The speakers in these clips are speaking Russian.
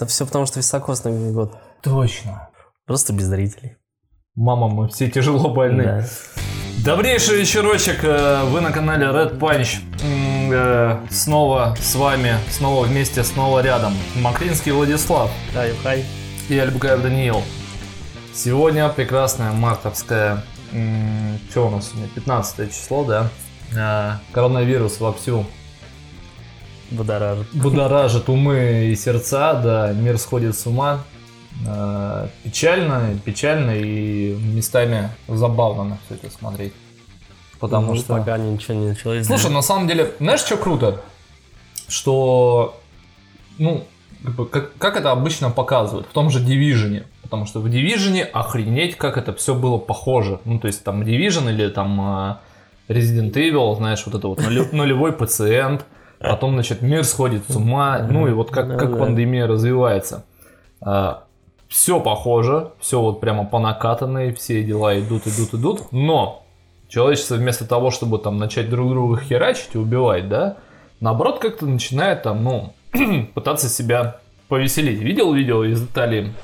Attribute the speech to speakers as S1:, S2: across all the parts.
S1: Это все потому, что високосный Новый год.
S2: Точно.
S1: Просто без зрителей.
S2: Мама, мы все тяжело больны.
S1: Да.
S2: Добрейший вечерочек, э, вы на канале Red Punch. Э, Снова с вами, снова вместе, снова рядом. Маклинский Владислав
S1: Хай, хай.
S2: и Альбукаев Даниил. Сегодня прекрасная мартовская, что у нас сегодня, 15 число, да? Э, Коронавирус вовсю
S1: Будоражит.
S2: будоражит умы и сердца, да, мир сходит с ума. Э, Печально, печально и местами забавно на все это смотреть. Потому
S1: Ну,
S2: что...
S1: Пока ничего не началось.
S2: Слушай, на самом деле, знаешь, что круто? Что, ну, как, как, это обычно показывают в том же Division. Потому что в Division охренеть, как это все было похоже. Ну, то есть там Division или там э, Resident Evil, знаешь, вот это вот нуле- нулевой пациент. Потом, значит, мир сходит с ума. Ну и вот как, как
S1: Да-да.
S2: пандемия развивается. все похоже, все вот прямо по накатанной, все дела идут, идут, идут. Но человечество вместо того, чтобы там начать друг друга херачить и убивать, да, наоборот как-то начинает там, ну, пытаться себя повеселить. Видел видео из Италии,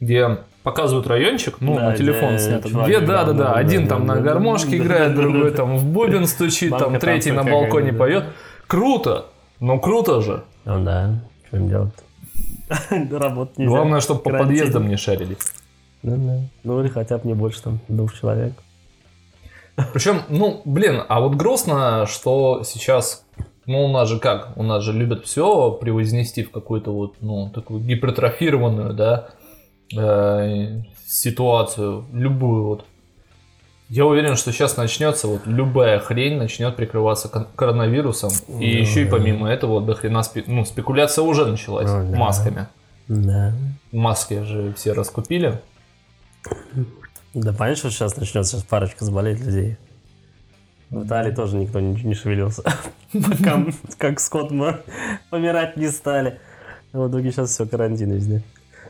S2: где показывают райончик, ну,
S1: Да,
S2: на телефон
S1: где
S2: снято.
S1: два
S2: Две, да, да, да,
S1: да,
S2: один
S1: да,
S2: там
S1: да,
S2: на
S1: да,
S2: гармошке
S1: да,
S2: играет,
S1: да, да,
S2: другой
S1: да.
S2: там в бубен стучит, там третий на балконе поет. Круто! Ну, круто же.
S1: Ну да, что им делать Работать нельзя.
S2: Главное, чтобы по подъездам не шарили.
S1: Ну да. Ну или хотя бы не больше там двух человек.
S2: Причем, ну, блин, а вот грустно, что сейчас, ну, у нас же как, у нас же любят все превознести в какую-то вот, ну, такую гипертрофированную, да, э, ситуацию, любую вот. Я уверен, что сейчас начнется вот любая хрень начнет прикрываться коронавирусом. И
S1: Да.
S2: еще и помимо этого до хрена спе- ну, спекуляция уже началась
S1: да.
S2: масками.
S1: Да.
S2: Маски же все раскупили.
S1: Да понятно, что сейчас начнется, сейчас парочка заболеет людей. В Италии тоже никто не, не шевелился. Пока, как скот мы помирать не стали. В итоге сейчас все, карантин везде.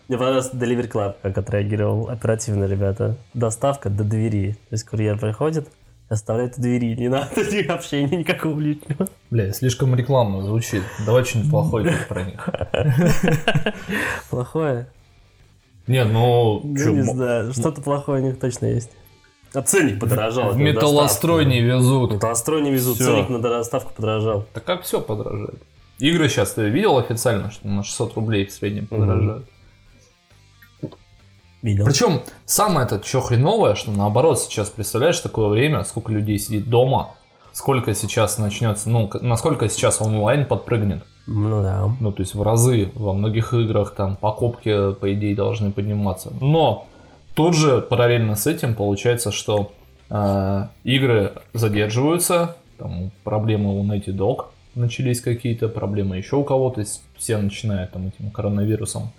S1: Мне понравился Delivery Club, как отреагировал оперативно ребята. Доставка до двери. То есть курьер приходит, оставляет у двери. Не надо ни общения никакого личного.
S2: Бля, слишком рекламно звучит. Давай что-нибудь плохое про них.
S1: Плохое?
S2: Не, ну,
S1: Ну, не знаю. Что-то плохое у них точно есть. А ценник подорожал.
S2: в металлострой не везут.
S1: Металлострой не везут, ценник на доставку подорожал.
S2: Да как все подорожает? Игры сейчас ты видел официально, что на 600 рублей в среднем подорожают?
S1: Видел.
S2: Причем самое это что хреновое, что наоборот сейчас представляешь такое время, сколько людей сидит дома, сколько сейчас начнется, ну, насколько сейчас онлайн подпрыгнет.
S1: Ну да.
S2: Ну, то есть в разы во многих играх там покупки, по идее, должны подниматься. Но тут же параллельно с этим получается, что э, игры задерживаются, там проблемы у Naughty Dog начались какие-то, проблемы еще у кого-то, все начинают там этим коронавирусом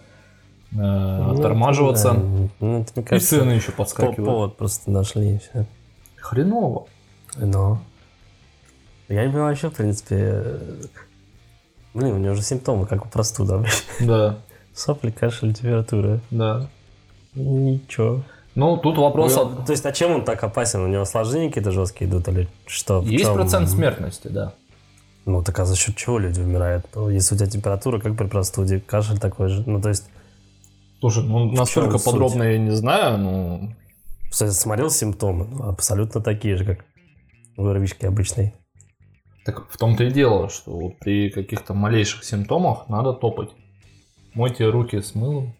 S2: э,
S1: Ну,
S2: оттормаживаться.
S1: да. Ну, это, мне
S2: И
S1: кажется,
S2: цены еще
S1: по-
S2: подскакивают.
S1: повод просто нашли. и всё.
S2: Хреново.
S1: Но. Я не понимаю вообще, в принципе... э, Блин, у него же симптомы, как у простуды. обычно.
S2: Да,
S1: Сопли, кашель, температура.
S2: да.
S1: Ничего.
S2: Ну, тут вопрос,
S1: Ну,
S2: от-
S1: То есть, а чем он так опасен? У него осложнения какие-то жесткие идут или что?
S2: Есть
S1: чем?
S2: процент смертности, да.
S1: Ну, так а за счет чего люди умирают? Ну, Если у тебя температура, как при простуде, кашель такой же. Ну, то есть,
S2: Слушай, ну настолько
S1: суть?
S2: подробно я не знаю, ну
S1: кстати, смотрел симптомы? Ну, Абсолютно такие же, как у ОРВИшки обычной.
S2: Так в том-то и дело, что вот при каких-то малейших симптомах надо топать. Мойте руки с мылом,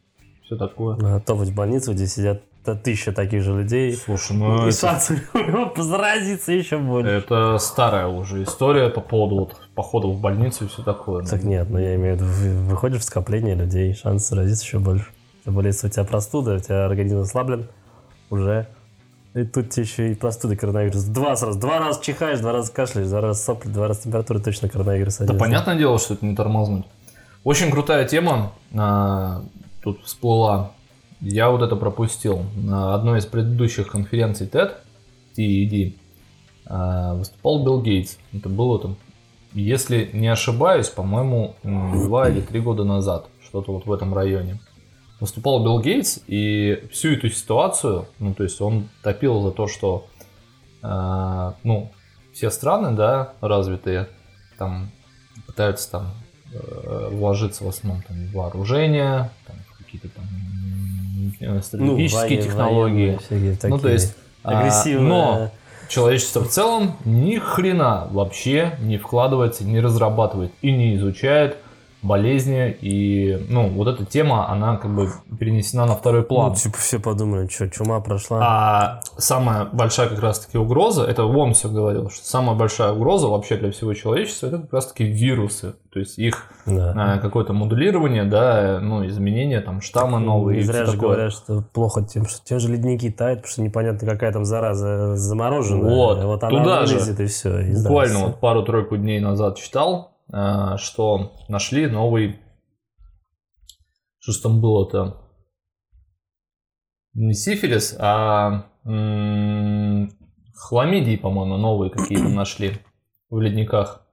S2: все такое.
S1: А то в больнице, где сидят тысяча таких же людей,
S2: Слушай, ну
S1: и
S2: это,
S1: него заразиться еще больше.
S2: это старая уже история по поводу вот походов в больницу и все такое.
S1: Так нет, ну я имею в виду, вы- выходишь в скопление людей, шанс заразиться еще больше. Тем более, если у тебя простуда, у тебя организм ослаблен, уже. И тут тебе еще и простуда, коронавирус. Два сразу, два раза чихаешь, два раза кашляешь, два раза сопли, два раза температура, точно коронавирус.
S2: Да понятное дело, что это не тормознуть. Очень крутая тема а, тут всплыла. Я вот это пропустил. На одной из предыдущих конференций TED, TED, а, выступал Билл Гейтс. Это было там, если не ошибаюсь, по-моему, два или три года назад. Что-то вот в этом районе. Выступал Билл Гейтс, и всю эту ситуацию, ну, то есть он топил за то, что, а, ну, все страны, да, развитые, там, пытаются там э, вложиться в основном там, в вооружение, там, какие-то там э, стратегические
S1: воен-
S2: технологии.
S1: военные всякие
S2: Ну, то
S1: такие
S2: есть, а,
S1: агрессивные.
S2: но человечество в целом ни хрена вообще не вкладывается, не разрабатывает и не изучает болезни. И, ну, вот эта тема, она как бы перенесена на второй план.
S1: Ну, типа все подумали, что чума прошла.
S2: А самая большая как раз-таки угроза, это Вон все говорил, что самая большая угроза вообще для всего человечества, это как раз-таки вирусы. То есть их
S1: да.
S2: а, какое-то моделирование, да, ну, изменения, там, штаммы новые
S1: Не
S2: и
S1: зря же
S2: такое.
S1: говорят, что плохо тем, что те же ледники тают, потому что непонятно, какая там зараза замороженная.
S2: Вот,
S1: вот она
S2: туда же.
S1: и все.
S2: Буквально вот пару-тройку дней назад читал, что нашли новый... Что там было-то? Не сифилис, а м, хламидии, по-моему, новые какие-то нашли в ледниках.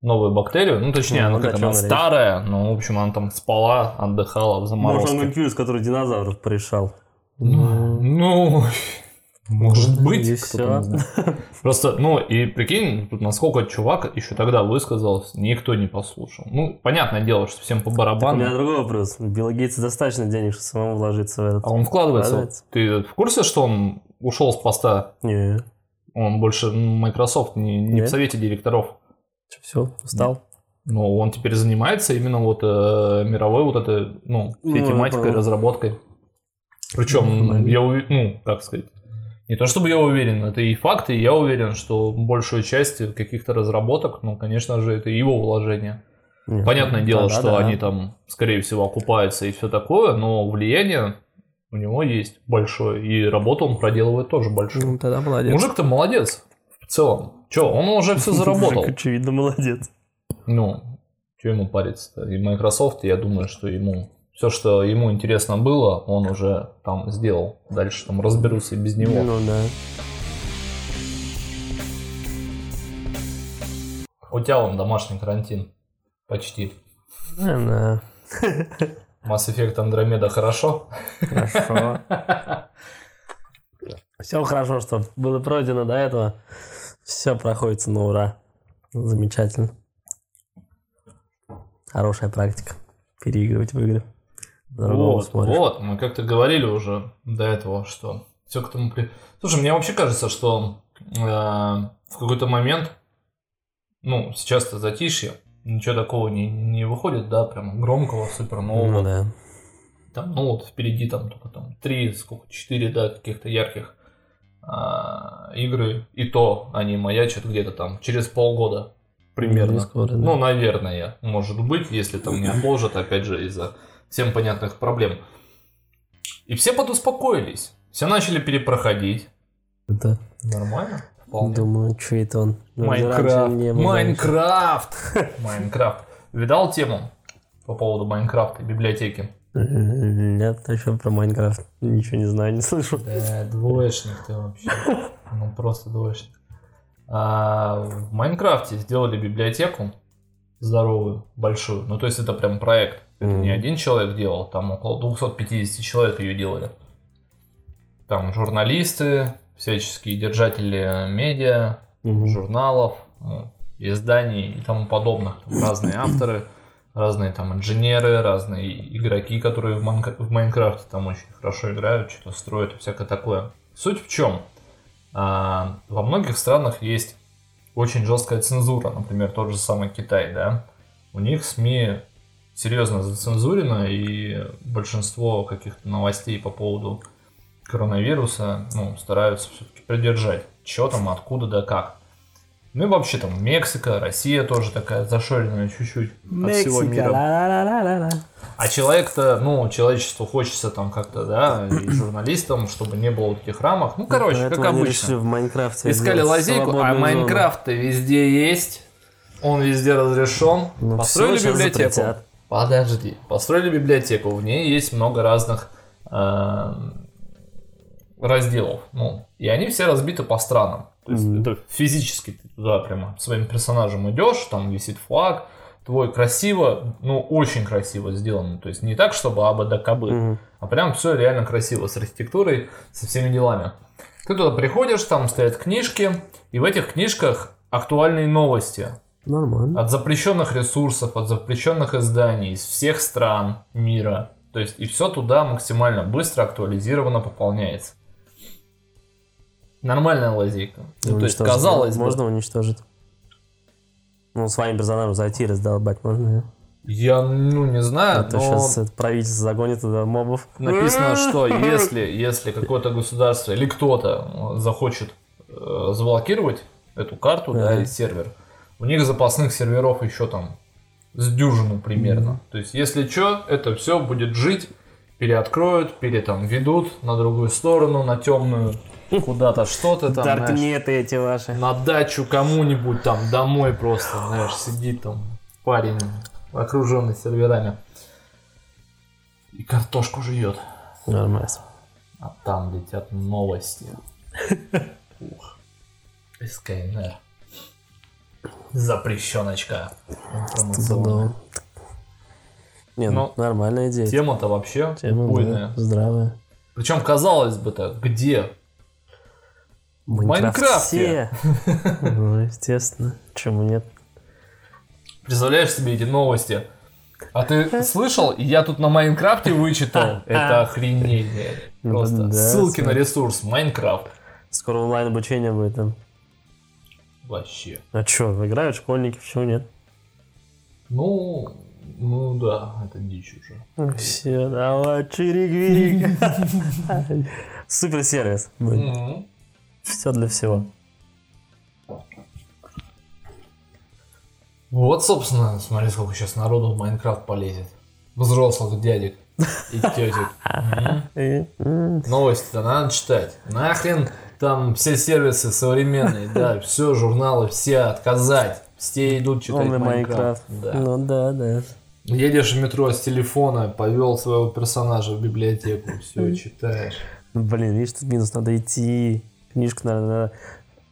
S2: Новую бактерию. Ну, точнее,
S1: Ну,
S2: она как она старая, но, в общем, она там спала, отдыхала в
S1: Может,
S2: заморозке.
S1: он вирус, который динозавров порешал.
S2: Ну, может быть. Там знает. Просто, ну, и прикинь, тут насколько чувак еще тогда высказался, никто не послушал. Ну, понятное дело, что всем по
S1: Так у меня
S2: барабану.
S1: другой вопрос. Гейтса достаточно денег, чтобы самому вложиться в этот.
S2: А он вкладывается.
S1: Вкладывается.
S2: Ты в курсе, что он ушел с поста?
S1: Не,
S2: Он больше Microsoft, не, не в
S1: Нет.
S2: совете директоров.
S1: все, устал.
S2: Но он теперь занимается именно вот э, мировой вот этой, ну, всей
S1: Ну,
S2: тематикой, разработкой. Причем, я уверен, ну, как сказать, не то чтобы я уверен, это и факты, я уверен, что большую часть каких-то разработок, ну, конечно же, это его вложение.
S1: Не,
S2: Понятное дело,
S1: да,
S2: что
S1: да.
S2: они там, скорее всего, окупаются и все такое, но влияние у него есть большое, и работу он проделывает тоже большую.
S1: Ну, тогда молодец.
S2: Мужик-то молодец в целом. Че, он уже все заработал.
S1: Мужик, очевидно, молодец.
S2: Ну, что ему париться-то? И Microsoft, я думаю, что ему все, что ему интересно было, он уже там сделал. Дальше там разберутся и без него.
S1: Ну, да.
S2: У тебя он домашний карантин. Почти.
S1: Ну, да.
S2: Mass Effect Andromeda хорошо?
S1: Хорошо. Все хорошо, что было пройдено до этого. Все проходится на ура. Замечательно. Хорошая практика. Переигрывать в игры.
S2: Вот,
S1: смотришь.
S2: вот, мы как-то говорили уже до этого, что все к тому при... Слушай, мне вообще кажется, что э, в какой-то момент, ну, сейчас-то затишье, ничего такого не, не выходит, да, прям громкого, супер нового.
S1: Ну да.
S2: Там, ну вот впереди там только там три, сколько, четыре, да, каких-то ярких а, игры, и то они маячат где-то там через полгода примерно.
S1: Не скоро, да.
S2: Ну, наверное, может быть, если там не отложат, опять же, из-за всем понятных проблем. И все подуспокоились, все начали перепроходить.
S1: Это,
S2: Нормально? Вполне.
S1: думаю, что это он.
S2: Minecraft. Minecraft. Minecraft. Видал тему по поводу Майнкрафта и библиотеки?
S1: Нет, еще про Minecraft. Ничего не знаю, не слышу.
S2: Да, двоечник ты вообще. Ну, просто двоечник. А, в Майнкрафте сделали библиотеку здоровую, большую. Ну, то есть это прям проект. Это не один человек делал, там около 250 человек ее делали. Там журналисты, всяческие держатели медиа,
S1: Мгм.
S2: журналов, ну, изданий и тому подобных. Разные авторы, разные там инженеры, разные игроки, которые в, в Майнкрафте там очень хорошо играют, что-то строят и всякое такое. Суть в чем? А, во многих странах есть очень жесткая цензура, например, тот же самый Китай, да. У них СМИ серьезно зацензурено, и большинство каких-то новостей по поводу коронавируса, ну, стараются все-таки придержать. Что там, откуда, да как. Ну и вообще там Мексика, Россия тоже такая зашоренная чуть-чуть от всего
S1: Мексика.
S2: мира. А человек-то, ну, человечеству хочется там как-то, да, и журналистам, чтобы не было этих рамок. Ну, короче, как обычно.
S1: в Майнкрафте
S2: Искали лазейку, а. Майнкрафт-то везде есть. Он везде разрешен.
S1: Ну,
S2: Построили библиотеку.
S1: запретят.
S2: Подожди. Построили библиотеку. В ней есть много разных э, разделов. Ну, и они все разбиты по странам. То есть
S1: Мгм.
S2: это физически ты туда прямо своим персонажем идешь, там висит флаг, твой красиво, ну, очень красиво сделано. То есть не так, чтобы абы-да-кабы,
S1: Мгм.
S2: а прям все реально красиво, с архитектурой, со всеми делами. Ты туда приходишь, там стоят книжки, и в этих книжках актуальные новости.
S1: Нормально.
S2: От запрещенных ресурсов, от запрещенных изданий из всех стран мира. То есть и все туда максимально быстро актуализировано пополняется. Нормальная лазейка. Ну, то есть, казалось бы,
S1: Можно уничтожить. Ну, своим персонажем зайти и раздолбать можно.
S2: я ну не знаю,
S1: А то
S2: но
S1: сейчас правительство загонит туда мобов.
S2: написано, что если, если какое-то государство или кто-то захочет э, заблокировать эту карту, да,
S1: Ага.
S2: и сервер, у них запасных серверов еще там с дюжину примерно. То есть, если что, это все будет жить, переоткроют, пере там ведут на другую сторону, на темную, куда-то что-то там,
S1: Даркнеты эти ваши.
S2: на дачу кому-нибудь там домой просто, знаешь, сидит там парень, окруженный серверами. И картошку жует.
S1: Нормально.
S2: А там летят новости. Ух. СКНР. Запрещеночка. Информационная.
S1: Не, ну,
S2: Ну,
S1: нормальная идея.
S2: Тема-то вообще
S1: Тема,
S2: убойная.
S1: да, здравая.
S2: Причем, казалось бы-то, где?
S1: В
S2: Майнкрафте.
S1: Ну, естественно. Чему нет?
S2: Представляешь себе эти новости? А ты слышал? Я тут на Майнкрафте вычитал. Это блядь.
S1: Ну,
S2: Просто ссылки на ресурс Майнкрафт.
S1: Скоро онлайн обучение будет там.
S2: Вообще.
S1: А чё, играют школьники, почему нет?
S2: Ну, ну да, это дичь уже.
S1: Все, давай, чирик-вирик. Супер сервис. Все для всего.
S2: Вот, собственно, смотри, сколько сейчас народу в Майнкрафт полезет. Взрослых дядек и тетек. Новости-то надо читать. Нахрен там все сервисы современные, да, все, журналы, все отказать. Все идут читать
S1: Онлайн
S2: Майнкрафт. Да.
S1: Ну да, да.
S2: Едешь в метро с телефона, повел своего персонажа в библиотеку, все, читаешь.
S1: Ну, блин, видишь, тут минус, надо идти. Книжку надо, надо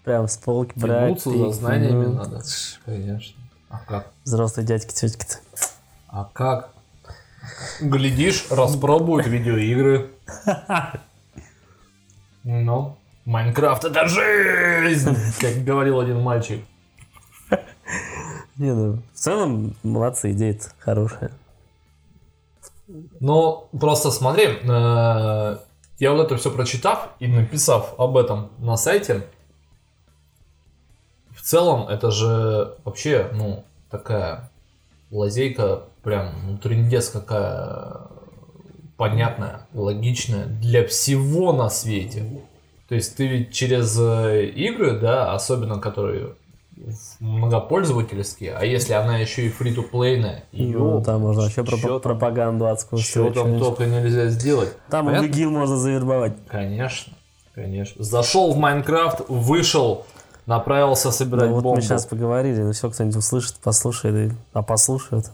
S1: прям с полки брать.
S2: Тянуться за знаниями
S1: Ну,
S2: надо. Конечно. А как?
S1: Взрослые дядьки, тетки-то.
S2: А как? Глядишь, распробуют видеоигры. Ну, Майнкрафт это жизнь, как говорил один мальчик.
S1: Не, ну, в целом, молодцы, идея хорошая.
S2: Ну, просто смотри, э, я вот это все прочитав и написав об этом на сайте, в целом это же вообще, ну, такая лазейка, прям, ну, трендец какая понятная, логичная для всего на свете. То есть ты ведь через э, игры, да, особенно которые многопользовательские, а если она еще и фри-то-плейная,
S1: Ну, там можно
S2: чё
S1: пропа- пропаганду адскую
S2: что там только нельзя сделать.
S1: Там
S2: Понятно?
S1: ИГИЛ можно завербовать.
S2: Конечно, конечно. Зашел в Майнкрафт, вышел, направился собирать
S1: Ну, вот
S2: бомбу.
S1: мы сейчас поговорили, ну все, кто-нибудь услышит, послушает, а послушают.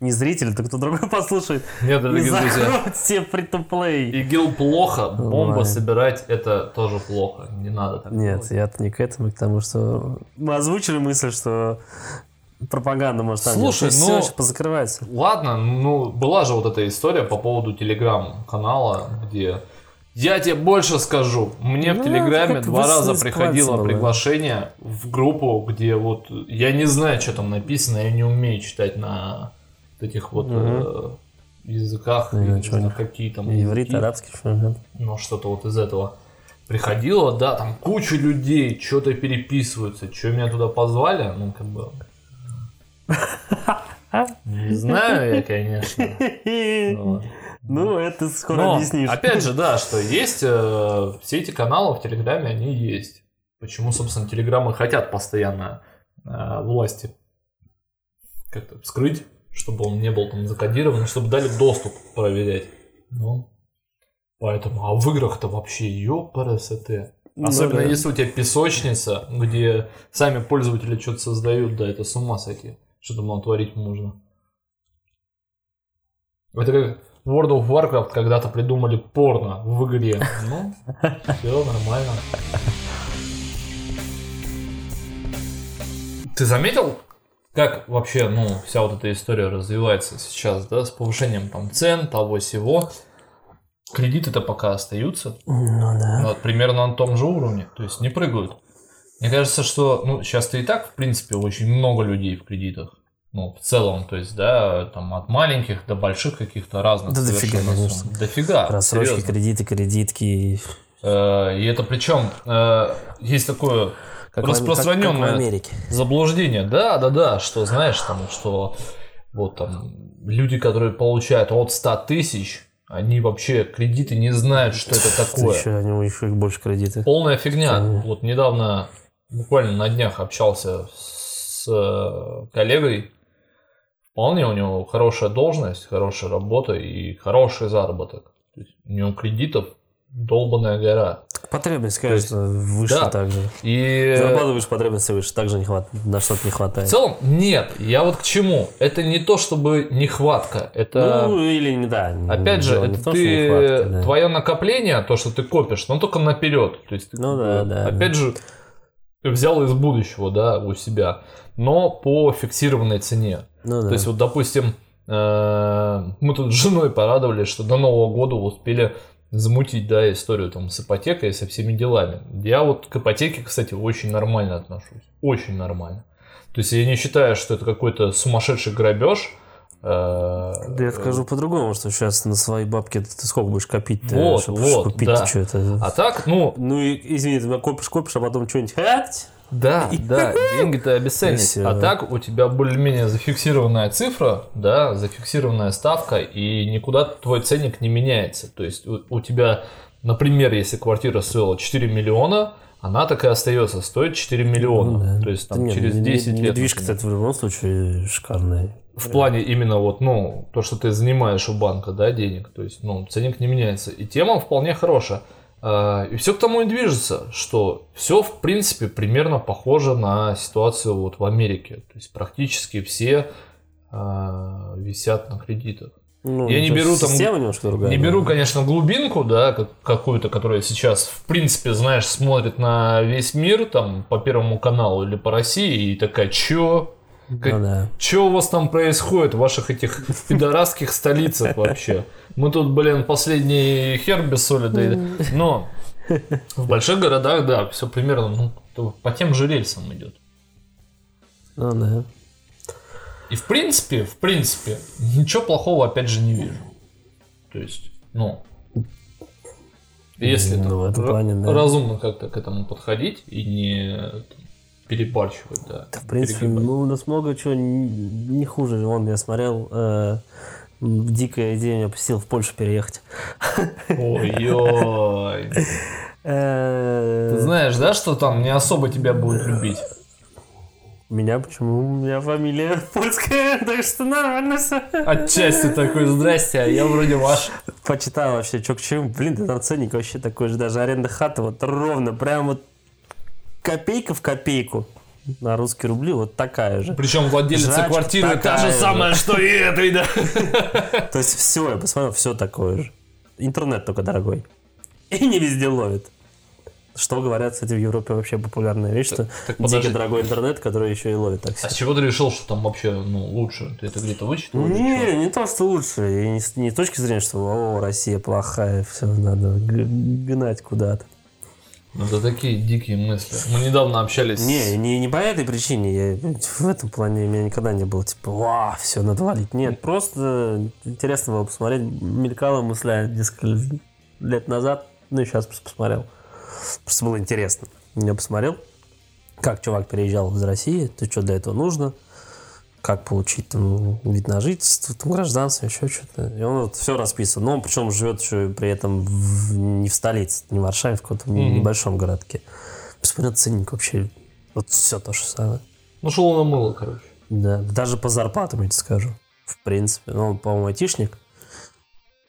S1: Не зритель, так кто другой послушает.
S2: Нет,
S1: И
S2: дорогие друзья,
S1: закроют все фри-то-плей.
S2: ИГИЛ плохо, бомба
S1: Ладно.
S2: собирать это тоже плохо. Не надо так
S1: Нет,
S2: делать.
S1: я-то не к этому, к тому, что мы озвучили мысль, что пропаганда может там
S2: Слушай,
S1: все
S2: ну-
S1: еще позакрывается.
S2: Ладно, ну, была же вот эта история по поводу телеграм-канала, где я тебе больше скажу. Мне в
S1: Ну,
S2: Телеграме
S1: как
S2: два раза приходило
S1: было.
S2: приглашение в группу, где вот я не знаю, что там написано, я не умею читать на этих вот э, языках,
S1: Ну,
S2: я не знаю, какие там
S1: Иврит,
S2: языки.
S1: арабский, что нет.
S2: ну что-то вот из этого. Приходило, да, там куча людей, что-то переписываются, что меня туда позвали, ну как бы... Не знаю я, конечно.
S1: Ну, это скоро
S2: Но,
S1: объяснишь.
S2: опять же, да, что есть э, все эти каналы в Телеграме, они есть. Почему, собственно, Телеграммы хотят постоянно э, власти как-то скрыть, чтобы он не был там закодирован, чтобы дали доступ проверять. Ну, поэтому, а в играх-то вообще ёпарасоте.
S1: Ну
S2: Особенно
S1: да.
S2: если у тебя песочница, где сами пользователи что-то создают, да, это с ума сойти, что там натворить можно. Это как World of Warcraft когда-то придумали порно в игре. Ну, все нормально. Ты заметил, как вообще, ну, вся вот эта история развивается сейчас, да, с повышением там цен, того всего. Кредиты-то пока остаются,
S1: Ну да.
S2: вот, примерно на том же уровне, то есть не прыгают. Мне кажется, что ну, сейчас-то и так, в принципе, очень много людей в кредитах. Ну, в целом, то есть, да, там от маленьких до больших каких-то разных.
S1: Да дофига, конечно.
S2: Дофига.
S1: Рассрочки,
S2: серьезно.
S1: кредиты, кредитки.
S2: Э, И это причем э, есть такое
S1: Как в- как-
S2: распространенное
S1: как в Америке.
S2: заблуждение. Да, да, да, что знаешь, там, что вот там люди, которые получают от 100 тысяч, они вообще кредиты не знают, что это такое.
S1: Еще, у них еще и больше кредиты.
S2: Полная фигня.
S1: Мгм.
S2: Вот недавно, буквально на днях общался с э, коллегой. Вполне у него хорошая должность, хорошая работа и хороший заработок. У него кредитов долбанная гора.
S1: Потребность, конечно, выше
S2: да.
S1: также.
S2: И
S1: Зарплата выше, потребности выше. Также не хватает, на что-то не
S2: в
S1: хватает.
S2: целом нет. Я вот к чему? Это не то, чтобы нехватка. Это
S1: Ну, или не да.
S2: Опять же, это
S1: в что
S2: ты,
S1: нехватка, да.
S2: твое накопление, то, что ты копишь, но только наперед. То есть,
S1: Ну да, да,
S2: Опять же, ты взял из будущего, да, у себя, но по фиксированной цене.
S1: Ну да.
S2: То есть, вот, допустим, э, мы тут с женой порадовались, что до Нового года успели замутить, да, историю там с ипотекой и со всеми делами. Я вот к ипотеке, кстати, очень нормально отношусь. Очень нормально. То есть, я не считаю, что это какой-то сумасшедший грабеж. э,
S1: Да я скажу по-другому, что сейчас на свои бабки ты сколько будешь копить
S2: Вот,
S1: чтобы
S2: вот,
S1: купить
S2: да.
S1: что это.
S2: А так, ну,
S1: Ну извини, ты копишь, копишь, а потом что-нибудь.
S2: Да, да, деньги-то
S1: И
S2: обесценить.
S1: всё.
S2: А так у тебя более-менее зафиксированная цифра, да, зафиксированная ставка, и никуда твой ценник не меняется. То есть у, у тебя, например, если квартира стоила 4 миллиона, она так и остается стоить 4 миллиона.
S1: Ну да.
S2: То есть там
S1: нет,
S2: через
S1: не-
S2: 10 лет.
S1: Недвижка, кстати, в любом случае шикарная.
S2: В плане именно вот, ну, то, что ты занимаешь у банка, да, денег. То есть, ну, ценник не меняется. И тема вполне хорошая. А, И все к тому и движется, что все, в принципе, примерно похоже на ситуацию вот в Америке. То есть, практически все а, висят на кредитах.
S1: Ну,
S2: Я не беру там-
S1: другая.
S2: Не
S1: да.
S2: беру, конечно, глубинку, да, как- какую-то, которая сейчас, в принципе, знаешь, смотрит на весь мир, там, по Первому каналу или по России, и такая, чё? Как-
S1: Ну да.
S2: Что у вас там происходит в ваших этих пидорасских столицах вообще? Мы тут, блин, последний хер без соли доедаем. Но в больших городах, да, все примерно ну, по тем же рельсам идет.
S1: Ну да.
S2: И в принципе, в принципе, ничего плохого опять же не вижу. То есть, ну, если
S1: Ну,
S2: там
S1: в этом
S2: ра-
S1: плане, да.
S2: разумно как-то к этому подходить и не там, перебарщивать, да.
S1: В принципе,
S2: перегибать.
S1: ну, у нас много чего не, не хуже. Вон, я смотрел, э, дикая идея меня посетила в Польшу переехать.
S2: Ой-ой.
S1: Э,
S2: Ты знаешь, да, что там не особо тебя будут любить?
S1: Меня почему? У меня фамилия польская, так что нормально все.
S2: Отчасти такой, здрасте, а я вроде ваш.
S1: Почитал вообще, что к чему. Блин, да там ценник вообще такой же. Даже аренда хаты вот ровно, прям вот копейка в копейку. На русские рубли вот такая же.
S2: Причем владелица
S1: Жрачка
S2: квартиры та же
S1: же.
S2: самая, что и этой, да.
S1: То есть все, я посмотрел, все такое же. Интернет только дорогой. И не везде ловит. Что говорят, кстати, в Европе вообще популярная вещь, что
S2: так подожди.
S1: дорогой интернет, который еще и ловит
S2: А
S1: такси.
S2: с чего ты решил, что там вообще ну, лучше? Ты это где-то вычитал?
S1: Не, не то, что лучше. И не, с- не с точки зрения, что о, Россия плохая, все надо гнать куда-то.
S2: Ну, Это такие дикие мысли. Мы недавно общались
S1: Не, не, не по этой причине. Я, в этом плане у меня никогда не было типа, ва, все, надо валить. Нет, просто интересно было посмотреть. Мелькала мысля несколько лет назад. Ну и сейчас посмотрел. Просто было интересно. Я посмотрел, как чувак переезжал из России, то что для этого нужно, как получить там вид на жительство, там, гражданство, еще что-то. И он вот все расписан. Но он причем живет еще при этом в- не в столице, не в Варшаве, в каком-то небольшом городке. Посмотрел ценник вообще. Вот все то же самое.
S2: Ну, шел на мыло, короче.
S1: Да, даже по зарплатам, я тебе скажу. В принципе. Ну, он, по-моему, айтишник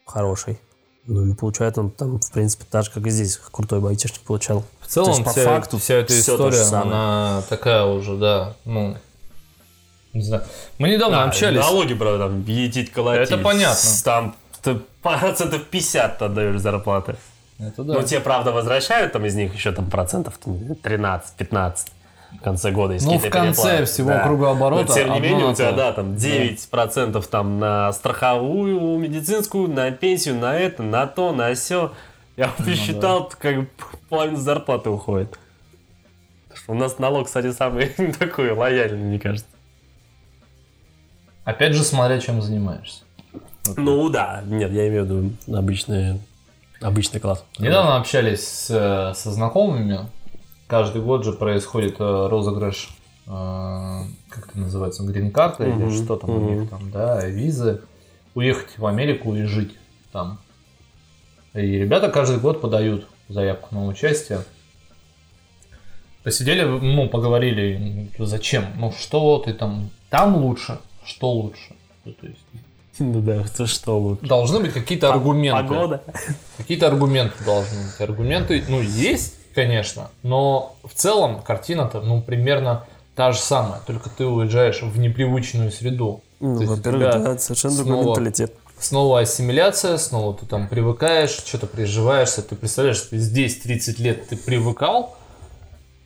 S1: хороший. Ну, и получает он там, в принципе, так же, как и здесь, крутой айтишник получал.
S2: В целом,
S1: есть, по
S2: вся,
S1: факту
S2: вся эта история, она такая уже, да, ну, не знаю. Мы недавно общались.
S1: Налоги, правда, там, етить, колотить.
S2: Это понятно.
S1: Там ты процентов 50 отдаешь зарплаты.
S2: Это да.
S1: Ну, тебе, правда, возвращают там из них еще там процентов там, 13-15 в конце года. если
S2: Ну, в конце
S1: переплаты.
S2: всего кругооборота
S1: Но, тем не менее, у тебя, да, там 9% там на страховую, медицинскую, на пенсию, на это, на то, на все. Я
S2: Ну
S1: посчитал, как бы половина зарплаты уходит. У нас налог, кстати, самый такой лояльный, мне кажется.
S2: Опять же, смотря чем занимаешься.
S1: Ну да, нет, я имею в виду обычный, обычный класс.
S2: Недавно общались с- со знакомыми. Каждый год же происходит э, розыгрыш, э, как это называется, грин-карта или
S1: Мгм,
S2: что там у
S1: мгм.
S2: них там, да, визы. Уехать в Америку и жить там. И ребята каждый год подают заявку на участие. Посидели, ну, поговорили, зачем, ну, что ты там, там лучше, что лучше. Ну, То есть,
S1: Ну да, это что лучше?
S2: должны быть какие-то аргументы.
S1: Погода.
S2: Какие-то аргументы должны быть. Аргументы, ну, есть, конечно, но в целом картина-то, ну, примерно та же самая, только ты уезжаешь в непривычную среду.
S1: Ну,
S2: То
S1: во-первых, да, совершенно другой
S2: снова-
S1: менталитет.
S2: Снова ассимиляция, снова ты там привыкаешь, что-то приживаешься, ты представляешь, что здесь 30 лет ты привыкал,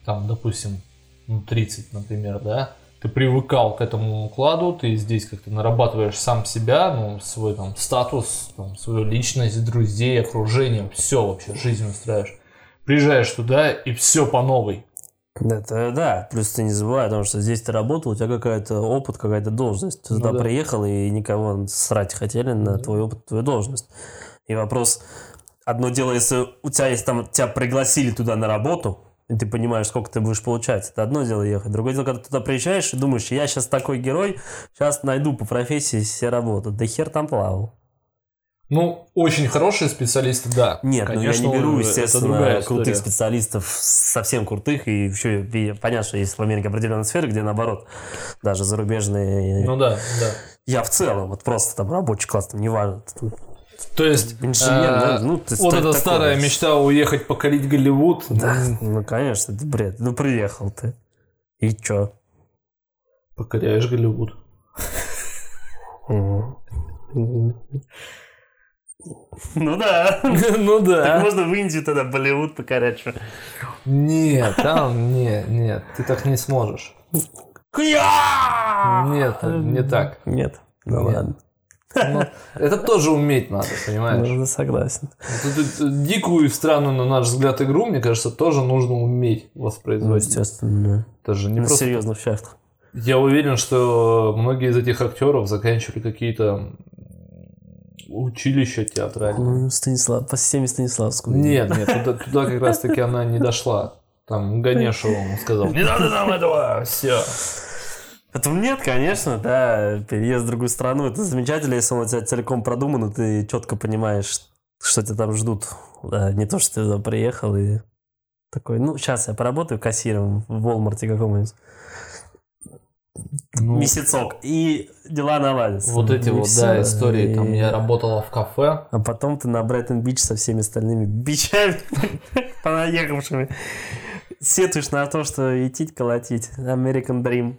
S2: там, допустим, ну, 30, например, да, ты привыкал к этому укладу, ты здесь как-то нарабатываешь сам себя, ну, свой там статус, там, свою личность, друзей, окружение, все вообще, жизнь устраиваешь. Приезжаешь туда, и все по новой.
S1: Это да, плюс ты не забывай о том, что здесь ты работал, у тебя какая-то опыт, какая-то должность. Ты
S2: Ну
S1: туда
S2: да.
S1: приехал, и никого срать хотели на твой опыт, твою должность. И вопрос, одно дело, если у тебя есть там, тебя пригласили туда на работу, и ты понимаешь, сколько ты будешь получать, это одно дело ехать. Другое дело, когда ты туда приезжаешь и думаешь, я сейчас такой герой, сейчас найду по профессии себе работу. Да хер там плавал.
S2: Ну, очень хорошие специалисты, да.
S1: Нет,
S2: Конечно,
S1: ну я не беру, естественно, крутых
S2: история.
S1: специалистов, совсем крутых, и еще и понятно, что есть в Америке определенные сферы, где наоборот, даже зарубежные.
S2: Ну да, да.
S1: Я в целом, вот просто там рабочий класс, там неважно.
S2: То есть,
S1: Инженер,
S2: э,
S1: да, ну, ты
S2: вот эта
S1: такой.
S2: старая мечта уехать покорить Голливуд.
S1: Да,
S2: м,
S1: ну конечно, это бред. Ну приехал ты. И чё?
S2: Покоряешь Голливуд.
S1: Ну да.
S2: Ну
S1: Так можно в Индию тогда Болливуд покорять. что?
S2: Нет, там нет, нет, ты так не сможешь.
S1: Кья!
S2: Нет, не так.
S1: Нет. Ну
S2: Нет.
S1: ладно.
S2: Ну, это тоже уметь надо, понимаешь?
S1: Ну, согласен.
S2: Вот эту дикую и странную, на наш взгляд, игру, мне кажется, тоже нужно уметь
S1: Ну,
S2: воспроизводить.
S1: естественно.
S2: Это же не
S1: На
S2: просто...
S1: серьезных щах.
S2: Я уверен, что многие из этих актеров заканчивали какие-то училища театральные.
S1: Ну, Станислав, по системе Станиславского.
S2: Нет, нет, туда, туда как раз таки она не дошла. Там Ганешу он сказал, не надо нам этого, все.
S1: Поэтому нет, конечно, да, переезд в другую страну, это замечательно, если он у тебя целиком продуман, и ты четко понимаешь, что тебя там ждут. Да, не то, что ты туда приехал и такой, ну, сейчас я поработаю кассиром в Walmart каком-нибудь
S2: Ну,
S1: месяцок, и дела наладятся.
S2: вот эти
S1: И
S2: вот,
S1: всё,
S2: да, истории.
S1: и-
S2: Там я работала в кафе.
S1: А потом ты на Брайтон-Бич со всеми остальными бичами, понаехавшими, сетуешь на то, что идти колотить. American Dream.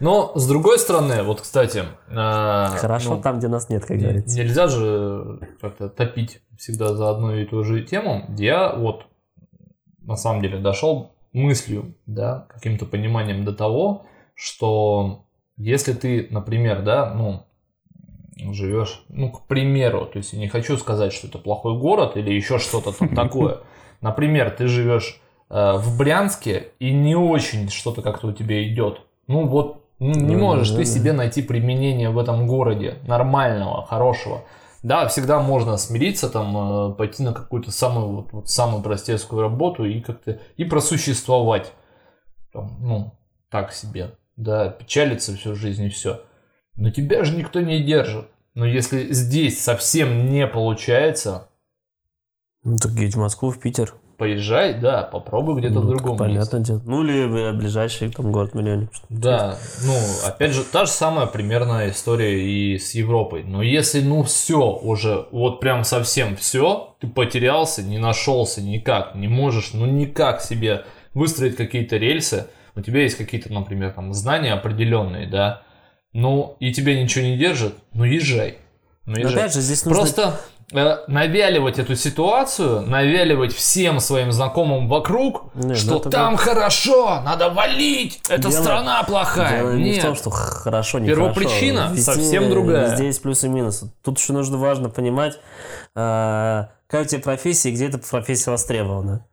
S2: Но, с другой стороны, вот, кстати... э,
S1: Хорошо
S2: ну,
S1: там, где нас нет, как
S2: не-
S1: говорится.
S2: Нельзя же как-то топить всегда за одну и ту же тему. Я вот, на самом деле, дошел мыслью, да, каким-то пониманием до того, что если ты, например, да, ну, живешь, ну, к примеру, то есть я не хочу сказать, что это плохой город или еще что-то там такое. Например, ты живешь э, в Брянске и не очень что-то как-то у тебя идет. Ну вот, не
S1: Ну,
S2: можешь
S1: да,
S2: ты себе найти применение в этом городе нормального, хорошего. Да, всегда можно смириться, там, э, пойти на какую-то самую, вот, вот самую простецкую работу и как-то и просуществовать. Там, ну, так себе. Да, печалиться всю жизнь и все. Но тебя же никто не держит. Но если здесь совсем не получается,
S1: Ну, так едь в Москву, в Питер.
S2: Поезжай, да, попробуй где-то в
S1: Ну,
S2: другом месте.
S1: Понятное дело. Ну, или э, ближайший там город-миллионник.
S2: Да, ну, опять же, та же самая примерная история и с Европой. Но если, ну, все уже, вот прям совсем все, ты потерялся, не нашелся никак, не можешь, ну, никак себе выстроить какие-то рельсы, у тебя есть какие-то, например, там, знания определенные, да, ну, и тебя ничего не держит, ну, езжай. Ну,
S1: Но
S2: езжай.
S1: опять же, здесь нужно...
S2: Просто навяливать эту ситуацию, навяливать всем своим знакомым вокруг,
S1: Не, ну
S2: что там хорошо, надо валить, это
S1: Дело-
S2: страна плохая.
S1: Дело не
S2: Нет.
S1: в том, что хорошо, не
S2: Первопричина
S1: хорошо.
S2: совсем другая.
S1: Везде есть плюсы и минусы. Тут еще нужно важно понимать, а, какая у тебя профессия и где эта профессия востребована.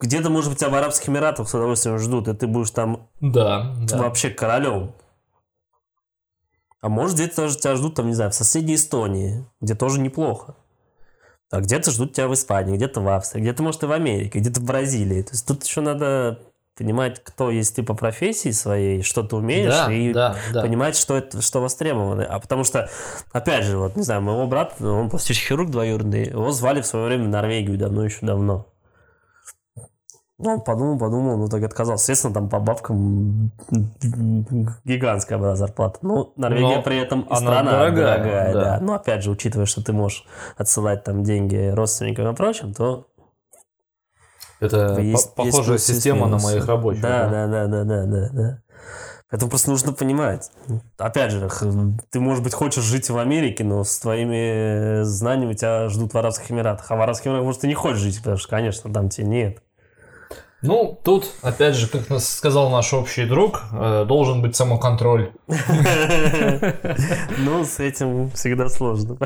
S1: где-то, может быть, тебя в Арабских Эмиратах с удовольствием ждут, и ты будешь там
S2: Да, да.
S1: вообще королем. А может, где-то тоже тебя ждут, там, не знаю, в соседней Эстонии, где тоже неплохо. А где-то ждут тебя в Испании, где-то в Австрии, где-то, может, и в Америке, где-то в Бразилии. То есть тут еще надо понимать, кто есть ты по профессии своей, что ты умеешь,
S2: Да,
S1: и
S2: да, да.
S1: понимать, что это, что востребовано. А потому что, опять же, вот, не знаю, моего брата, он пластический хирург двоюродный, его звали в свое время в Норвегию давно, еще давно. Ну, подумал, подумал, ну так отказался. Естественно, там по бабкам гигантская была зарплата. Ну, Норвегия
S2: Но
S1: при этом и страна
S2: дорогая,
S1: дорогая,
S2: да.
S1: да. Но опять же, учитывая, что ты можешь отсылать там деньги родственникам и прочим, то
S2: Это
S1: есть-
S2: по-
S1: есть
S2: похожая
S1: и
S2: система на моих рабочих.
S1: Да, да, да, да, да, да, да. Поэтому просто нужно понимать. Опять же, ты, может быть, хочешь жить в Америке, но с твоими знаниями тебя ждут в Арабских Эмиратах. А в Арабских Эмиратах, может, ты не хочешь жить, потому что, конечно, там тебе нет.
S2: Ну, тут, опять же, как нас сказал наш общий друг, э, должен быть самоконтроль.
S1: Ну, с этим всегда сложно.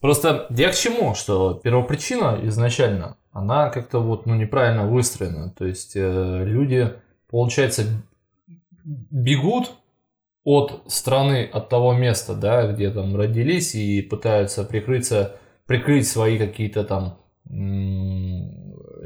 S2: Просто я к чему, что первопричина изначально, она как-то вот ну, неправильно выстроена. То есть э, люди, получается, бегут от страны, от того места, да, где там родились и пытаются прикрыться, прикрыть свои какие-то там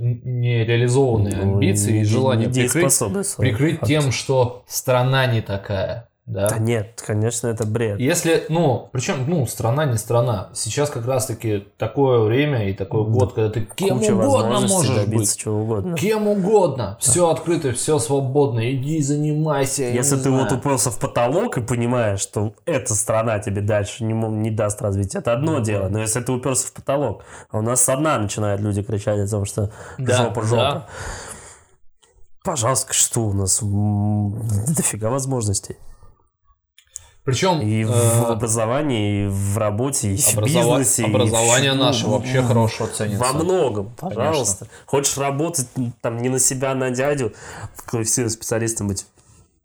S2: нереализованные
S1: Ну,
S2: амбиции и желания прикрыть,
S1: недееспособность своих
S2: прикрыть
S1: фактов.
S2: тем, что страна не такая. Да?
S1: Да нет, конечно, это бред.
S2: Если, ну, причем, ну, страна не страна. Сейчас как раз-таки такое время и такой год, когда ты кем
S1: Куча
S2: угодно можешь
S1: добиться
S2: быть.
S1: чего угодно.
S2: Кем угодно. Все открыто, все свободно. Иди занимайся.
S1: Если ты вот
S2: знаю.
S1: уперся в потолок и понимаешь, что эта страна тебе дальше не, не даст развития, это одно
S2: Ну,
S1: дело.
S2: да.
S1: Но если ты уперся в потолок, а у нас со дна начинают люди кричать о том, что
S2: Да,
S1: жопа, жопа.
S2: да.
S1: Пожалуйста, что у нас? Дофига возможностей.
S2: Причем
S1: И в
S2: э,
S1: образовании, и в работе, и в
S2: образова-
S1: бизнесе. и
S2: образование
S1: в-
S2: наше вообще хорошо ценится.
S1: Во многом, пожалуйста. Хочешь работать там не на себя, а на дядю, квалифицированным специалистом быть,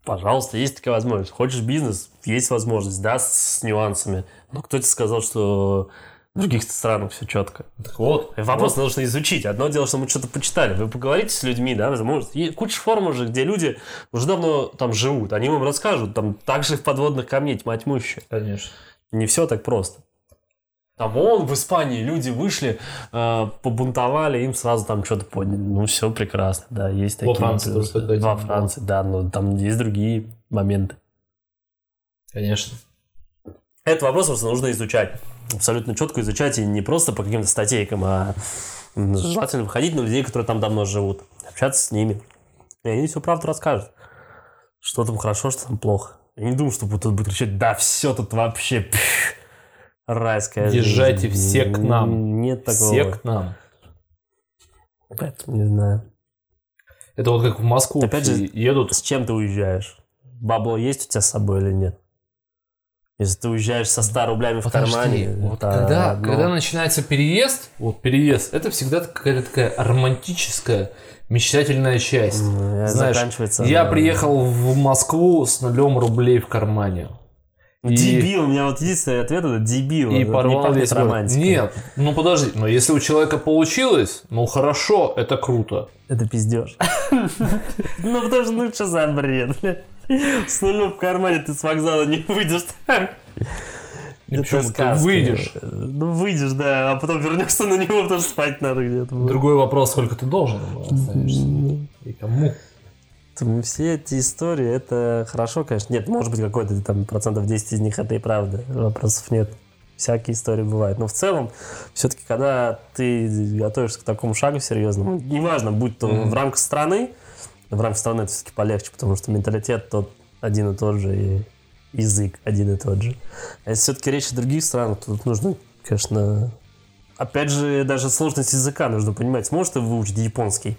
S1: пожалуйста, есть такая возможность. Хочешь бизнес, есть возможность, да, с нюансами. Но кто тебе сказал, что в других странах все четко?
S2: Так вот.
S1: Вопрос нужно изучить. Одно дело, что мы что-то почитали. Вы поговорите с людьми, да, может, куча форм уже, где люди уже давно там живут. Они вам расскажут, там также в подводных камней тьма тьмущая.
S2: Конечно.
S1: Не все так просто. Там вон в Испании люди вышли, э, побунтовали, им сразу там что-то подняли. Ну, все прекрасно, да, есть
S2: Во
S1: такие.
S2: Франции
S1: плюсы.
S2: тоже
S1: Во. Франции, да, но там есть другие моменты.
S2: Конечно.
S1: Это вопрос просто нужно изучать. Абсолютно четко изучать и не просто по каким-то статейкам, а желательно выходить на людей, которые там давно живут, общаться с ними. И они всю правду расскажут. Что там хорошо, что там плохо. Я не думаю, что тут будут кричать, да, все тут вообще пф, райская жизнь».
S2: Езжайте все к нам.
S1: Нет такого.
S2: Все к нам.
S1: Поэтому не знаю.
S2: Это вот как в Москву
S1: Опять же,
S2: едут.
S1: С чем ты уезжаешь? Бабло есть у тебя с собой или нет? Если ты уезжаешь со 100 рублями в
S2: Подожди,
S1: кармане,
S2: вот
S1: это
S2: когда,
S1: одно.
S2: когда начинается переезд, вот переезд, это всегда какая-то такая романтическая, мечтательная часть.
S1: Э,
S2: Знаешь, я
S1: да.
S2: приехал в Москву с нулем рублей в кармане. И-
S1: Дебил, у меня вот единственный ответ это дебил.
S2: И
S1: Это не
S2: порвал
S1: пахнет
S2: весь город.
S1: романтикой.
S2: Нет, ну подожди, но если у человека получилось, ну хорошо, это круто.
S1: Это пиздеж. Ну потому что, ну что за бред? С нулем в кармане ты с вокзала не выйдешь.
S2: Почему ты выйдешь?
S1: Ну выйдешь, да, а потом вернешься на него, потому что спать надо где-то.
S2: Другой вопрос, сколько ты должен останешься. И кому?
S1: Все эти истории, это хорошо, конечно. Нет, может быть, какой-то там процентов 10 из них это и правда. Вопросов нет. Всякие истории бывают. Но в целом, все-таки, когда ты готовишься к такому шагу серьезному, неважно, будь то
S2: Мгм.
S1: в рамках страны, в рамках страны это все-таки полегче, потому что менталитет тот один и тот же, и язык один и тот же. А если все-таки речь о других странах, то тут нужно, конечно... Опять же, даже сложность языка нужно понимать. Сможешь ты выучить японский?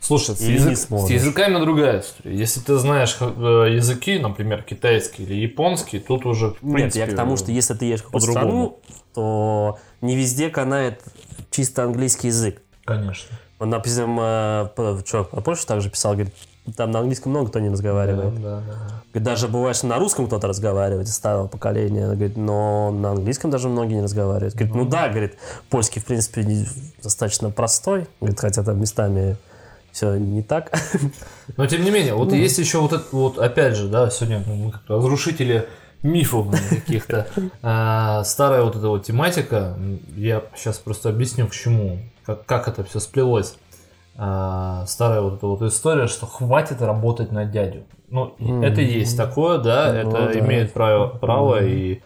S2: Слушай, с, язык- с языками другая история. Если ты знаешь э, языки, например, китайский или японский, тут уже, в
S1: Нет,
S2: принципе...
S1: я к тому, что если ты едешь в какую-то страну, то не везде канает чисто английский язык.
S2: Конечно.
S1: Он, допустим, э, чувак про Польшу также писал, говорит, там на английском много кто не разговаривает.
S2: Да, да, да.
S1: Говорит, даже бывает, что на русском кто-то разговаривает из старого поколения, говорит, но на английском даже многие не разговаривают. Говорит, ну да, говорит, польский, в принципе, достаточно простой, говорит, хотя там местами все не так.
S2: Но тем не менее, вот есть еще вот это, вот опять же, да, сегодня мы как разрушители мифов каких-то. А, Старая вот эта вот тематика, я сейчас просто объясню к чему, как, как это все сплелось. А, Старая вот эта вот история, что хватит работать на дядю. Ну, и это есть такое, да,
S1: Ну
S2: это
S1: да.
S2: имеет право, право и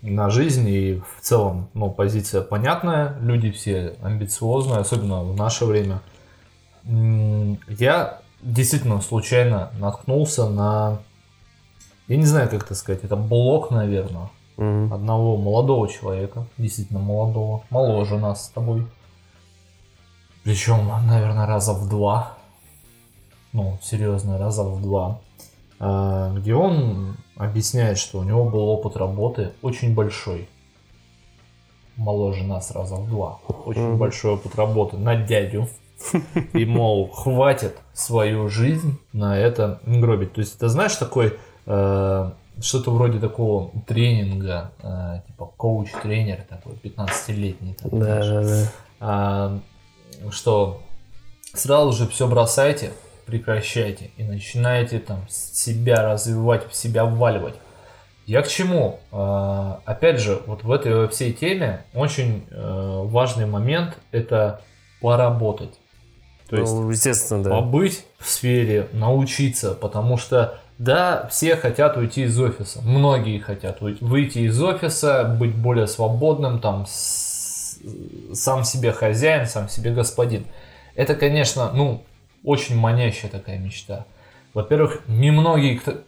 S2: на жизнь, и в целом, ну, позиция понятная, люди все амбициозные, особенно в наше время. Я действительно случайно наткнулся на, я не знаю, как это сказать, это блог, наверное,
S1: Мгм.
S2: одного молодого человека, действительно молодого, моложе нас с тобой. Причем, наверное, раза в два. Ну, серьезно, раза в два. А, Где он объясняет, что у него был опыт работы очень большой. Моложе нас раза в два. Очень
S1: Мгм.
S2: большой опыт работы на дядю. И, мол, хватит свою жизнь на это гробить. То есть, это знаешь, такой э, что-то вроде такого тренинга, э, типа коуч-тренер такой, 15-летний. такой,
S1: Да, да, да.
S2: А, что сразу же все бросайте, прекращайте и начинаете там себя развивать, в себя вваливать. Я к чему? А, опять же, вот в этой всей теме очень э, важный момент это поработать. То есть
S1: Ну, естественно, да.
S2: побыть в сфере, научиться, потому что да, все хотят уйти из офиса, многие хотят выйти из офиса, быть более свободным, там с- сам себе хозяин, сам себе господин. Это, конечно, ну очень манящая такая мечта. Во-первых, немногие кто-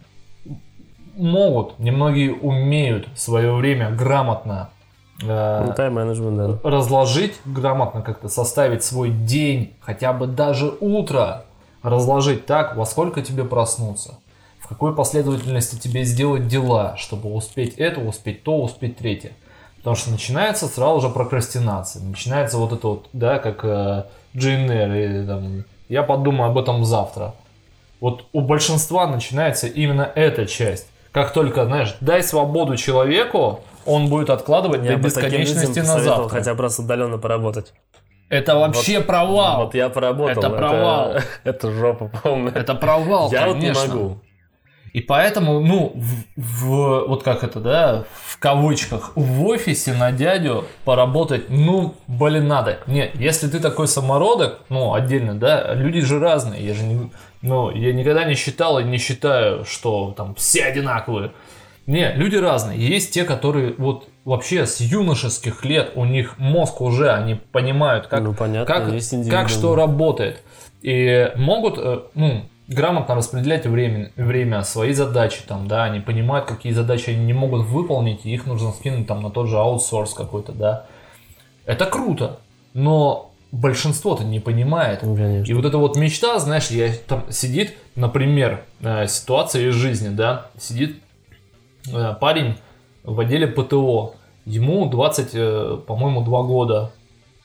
S2: могут, немногие умеют свое время грамотно
S1: Ну, тайм-менеджмент, да.
S2: разложить грамотно как-то, составить свой день, хотя бы даже утро, разложить так, во сколько тебе проснуться, в какой последовательности тебе сделать дела, чтобы успеть это, успеть то, успеть третье. Потому что начинается сразу же прокрастинация, начинается вот это вот, да, как э, Джейн Эйр, или там, я подумаю об этом завтра. Вот у большинства начинается именно эта часть. Как только, знаешь, дай свободу человеку, он будет откладывать
S1: Я
S2: до бесконечности на завтра.
S1: хотя бы раз удаленно поработать.
S2: Это вообще провал.
S1: Вот я поработал.
S2: Это провал.
S1: Это жопа полная.
S2: Это провал,
S1: Я вот не
S2: конечно.
S1: могу.
S2: И поэтому, ну, в, в- вот как это, да, в кавычках, в офисе на дядю поработать, ну, блин, надо. Нет, если ты такой самородок, ну, отдельно, да, люди же разные. Я же не, ну, я никогда не считал и не считаю, что там все одинаковые. Не, люди разные. Есть те, которые вот вообще с юношеских лет у них мозг уже, они понимают, как,
S1: Ну, понятно,
S2: как, как что работает. И могут, э, ну, грамотно распределять время, время, свои задачи там, да, они понимают, какие задачи они не могут выполнить, и их нужно скинуть там на тот же аутсорс какой-то, да. Это круто, но большинство-то не понимает.
S1: Ну, конечно.
S2: И вот эта вот мечта, знаешь, я там сидит, например, э, ситуация из жизни, да, сидит парень в отделе ПТО, ему 20, э, по-моему, 2 года,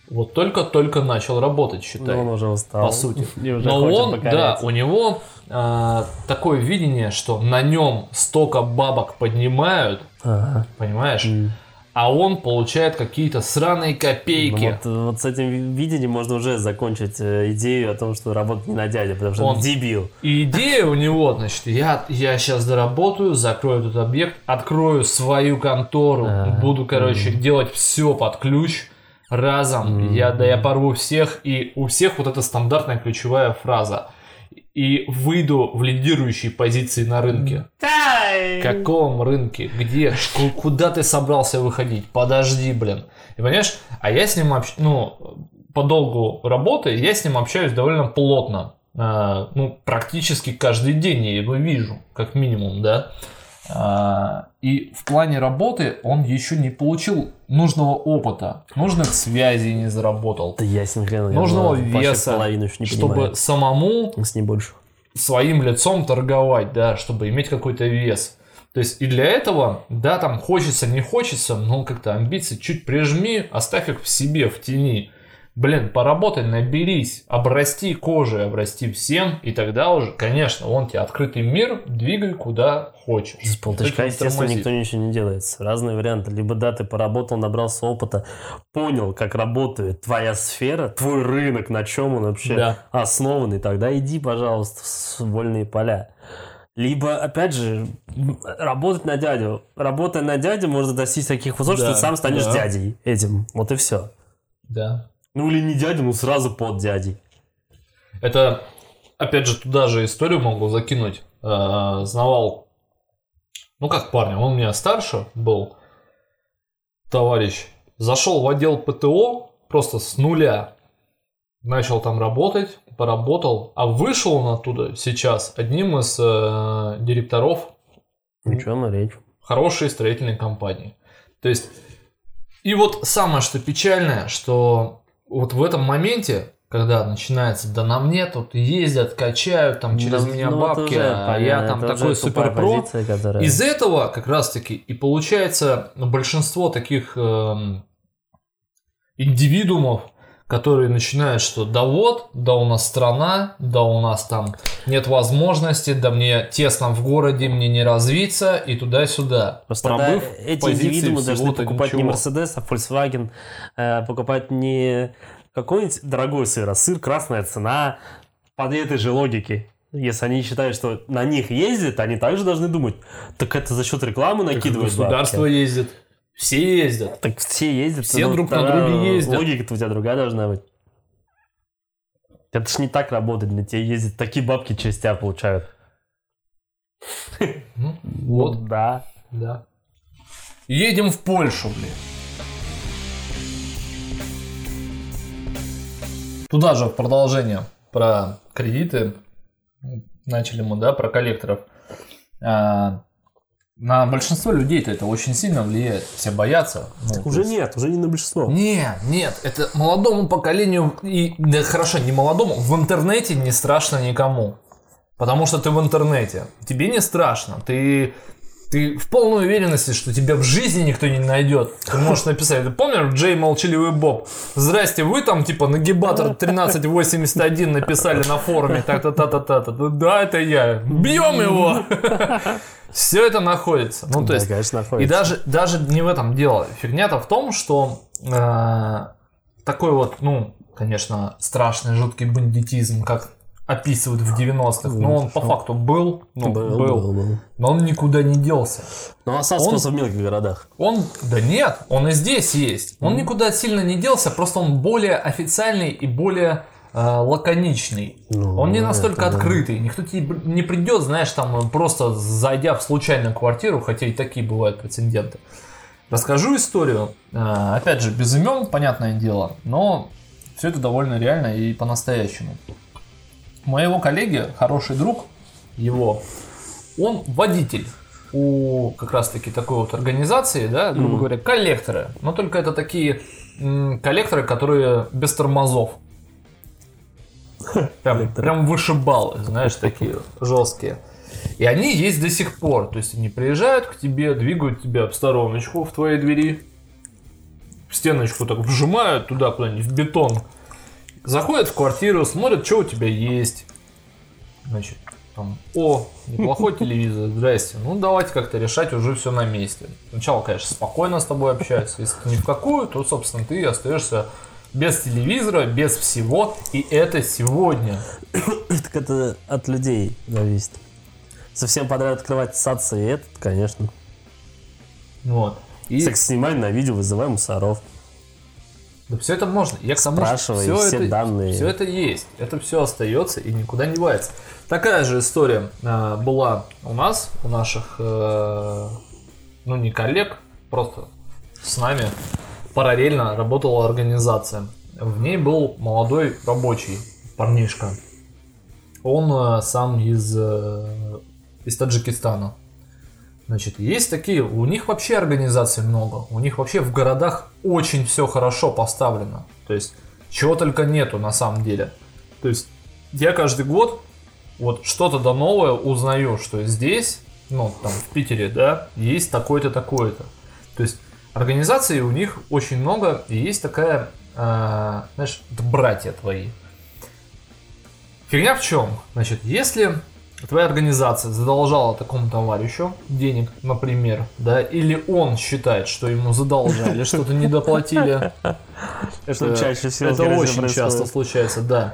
S2: вот только-только начал работать, считай.
S1: Ну, он уже устал.
S2: по сути.
S1: И уже
S2: Но он, да,
S1: покорять.
S2: у него э, такое видение, что на нем столько бабок поднимают,
S1: Ага.
S2: понимаешь,
S1: М.
S2: а он получает какие-то сраные
S1: Ну,
S2: копейки.
S1: вот, вот с этим ви- видением можно уже закончить э, идею о том, что работать не на дядя, потому что
S2: Он-
S1: он дебил.
S2: И идея у него, значит, я, я сейчас доработаю, закрою этот объект, открою свою контору,
S1: Ага.
S2: буду, короче, делать все под ключ разом. Я, да я порву всех, и у всех вот эта стандартная ключевая фраза. И выйду в лидирующие позиции на рынке. Каком рынке? Где? Ку- Куда ты собрался выходить? Подожди, блин. И понимаешь, а я с ним общ... ну, по долгу работы, я с ним общаюсь довольно плотно. А, ну, практически каждый день я его вижу, как минимум, да. А, и в плане работы он еще не получил нужного опыта, нужных связей не заработал,
S1: Да ясен хрен.
S2: нужного веса,
S1: половину не
S2: чтобы
S1: понимаю.
S2: самому
S1: С ним больше.
S2: своим лицом торговать, да, чтобы иметь какой-то вес. То есть и для этого, да, там хочется, не хочется, но как-то амбиции чуть прижми, оставь их в себе, в тени. Блин, поработай, наберись, обрасти кожей, обрасти всем, и тогда уже, конечно, он тебе открытый мир, двигай куда хочешь.
S1: С полточка, естественно, никто ничего не делает. Разные варианты. Либо да, ты поработал, набрался опыта, понял, как работает твоя сфера, твой рынок, на чем он вообще
S2: Да.
S1: основан, и тогда иди, пожалуйста, в вольные поля. Либо, опять же, работать на дядю. Работая на дядю, можно достичь таких высот, что
S2: Да,
S1: ты сам станешь
S2: да.
S1: дядей этим. Вот и все.
S2: Да.
S1: Ну или не дядя, ну сразу под дядей.
S2: Это, опять же, туда же историю могу закинуть. Э, Знавал, ну как парня, он у меня старше был, товарищ. Зашел в отдел ПТО просто с нуля. Начал там работать, поработал, а вышел он оттуда сейчас одним из э, директоров
S1: Ничего, на речь.
S2: хорошей строительной компании. То есть, и вот самое, что печальное, что вот в этом моменте, когда начинается, да на мне тут ездят, качают там через
S1: Да,
S2: меня
S1: ну,
S2: бабки,
S1: уже
S2: а я там такой суперпро.
S1: позиция, которая-
S2: Из этого как раз-таки и получается ну, большинство таких эм, индивидуумов, которые начинают, что да вот, да у нас страна, да у нас там нет возможности, да мне тесно в городе, мне не развиться и туда-сюда.
S1: Просто
S2: Пробыв в
S1: эти индивидуумы должны покупать не
S2: ничего.
S1: Mercedes, а Volkswagen, э, покупать не какой-нибудь дорогой сыр, а сыр красная цена по этой же логике. Если они считают, что на них ездят, они также должны думать, так это за счет рекламы накидывают
S2: Государство
S1: бабки.
S2: ездит, все ездят.
S1: Так все ездят.
S2: Все
S1: ну,
S2: друг на друге ездят.
S1: Логика-то у тебя другая должна быть. Это ж не так работает, на тебя ездят, такие бабки через тебя получают.
S2: Ну,
S1: Вот,
S2: вот,
S1: да.
S2: да. Едем в Польшу, блин. Туда же в продолжение про кредиты. Начали мы, да, про коллекторов. А, на большинство людей-то это очень сильно влияет. Все боятся. Ну,
S1: Уже
S2: есть-
S1: нет, уже не на большинство.
S2: Нет, нет, это молодому поколению, и, да хорошо, не молодому, в интернете не страшно никому. Потому что ты в интернете. Тебе не страшно. Ты, ты в полной уверенности, что тебя в жизни никто не найдет. Ты можешь написать. Ты помнишь Джей Молчаливый Боб? Здрасте, вы там типа нагибатор 1381 написали на форуме. Так-то-та-та-та. Да, это я. Бьем его! Все это находится. Ну, то
S1: Да,
S2: есть,
S1: конечно,
S2: и
S1: находится.
S2: даже, даже не в этом дело. Фигня-то в том, что э, такой вот, ну, конечно, страшный, жуткий бандитизм, как описывают в 90-х, но он по факту был, ну, был,
S1: Был, был, был.
S2: но он никуда не делся.
S1: Ну, остался
S2: Он-
S1: просто в мелких городах.
S2: Он, да нет, он и здесь есть. Он никуда сильно не делся, просто он более официальный и более э, лаконичный.
S1: Ну,
S2: он не настолько
S1: это да.
S2: открытый. Никто тебе не придет, знаешь, там просто зайдя в случайную квартиру, хотя и такие бывают прецеденты. Расскажу историю. Э, опять же, без имен, понятное дело, но все это довольно реально и по-настоящему. Моего коллеги, хороший друг его, он водитель у как раз таки такой вот организации, да, грубо говоря, коллекторы. Но только это такие м, коллекторы, которые без тормозов. Прям, прям вышибалы, знаешь, такие жесткие. И они есть до сих пор. То есть они приезжают к тебе, двигают тебя в стороночку в твоей двери, в стеночку так вжимают туда куда-нибудь в бетон. Заходят в квартиру, смотрят, что у тебя есть. Значит, там, о, неплохой телевизор, здрасте. Ну, давайте как-то решать уже все на месте. Сначала, конечно, спокойно с тобой общаются. Если ты ни в какую, то, собственно, ты остаешься без телевизора, без всего. И это сегодня.
S1: Так это от людей зависит. Совсем подряд открывать садцы и этот, конечно.
S2: Вот. И
S1: Секс снимай на видео, вызывай мусоров.
S2: Все это можно. Я к тому,
S1: Спрашивай
S2: всё
S1: все
S2: это,
S1: данные.
S2: Все это есть. Это все остается и никуда не девается. Такая же история э, была у нас, у наших, э, ну не коллег, просто с нами параллельно работала организация. В ней был молодой рабочий парнишка. Он э, сам из, э, из Таджикистана. Значит, есть такие, у них вообще организаций много, у них вообще в городах очень все хорошо поставлено. То есть, чего только нету на самом деле. То есть, я каждый год вот что-то да новое узнаю, что здесь, ну, там, в Питере, да, есть такое-то, такое-то. То есть, организаций у них очень много, и есть такая а, знаешь, братья твои. Фигня в чем? Значит, если твоя организация задолжала такому товарищу денег, например, да, или он считает, что ему задолжали, что-то не доплатили.
S1: Это чаще всего
S2: Это очень часто случается, да.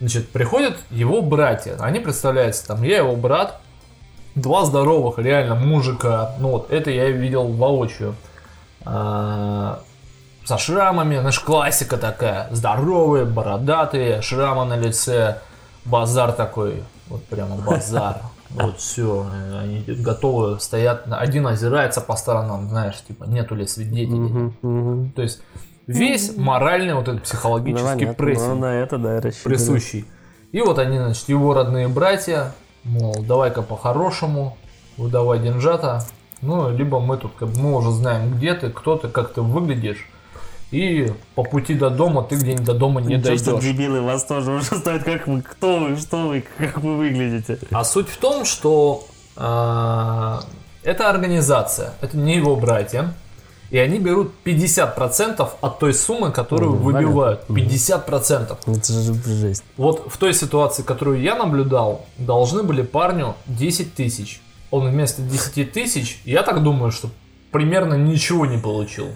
S2: Значит, приходят его братья, они представляются, там, я его брат, два здоровых реально мужика, ну вот, это я видел воочию. А, со шрамами, знаешь, классика такая, здоровые, бородатые, шрамы на лице, базар такой, вот прямо базар. Вот все, они готовы, стоят, один озирается по сторонам, знаешь, типа, нету ли свидетелей. То есть весь моральный вот этот
S1: Ну,
S2: психологический
S1: понятно,
S2: прессинг
S1: ну, на это, да,
S2: присущий. И вот они, значит, его родные братья, мол, давай-ка по-хорошему, выдавай деньжата. Ну, либо мы тут, как мы уже знаем, где ты, кто ты, как ты выглядишь. И по пути до дома ты где-нибудь до дома не
S1: Ничего, что
S2: дойдешь.
S1: дебилы вас тоже уже стоит, как вы, кто вы, что вы, как вы выглядите.
S2: А суть в том, что а, это организация, это не его братья. И они берут 50% от той суммы, которую
S1: Ну,
S2: выбивают.
S1: понятно.
S2: 50%.
S1: Это же жесть.
S2: Вот в той ситуации, которую я наблюдал, должны были парню 10 тысяч. Он вместо 10 тысяч, я так думаю, что примерно ничего не получил.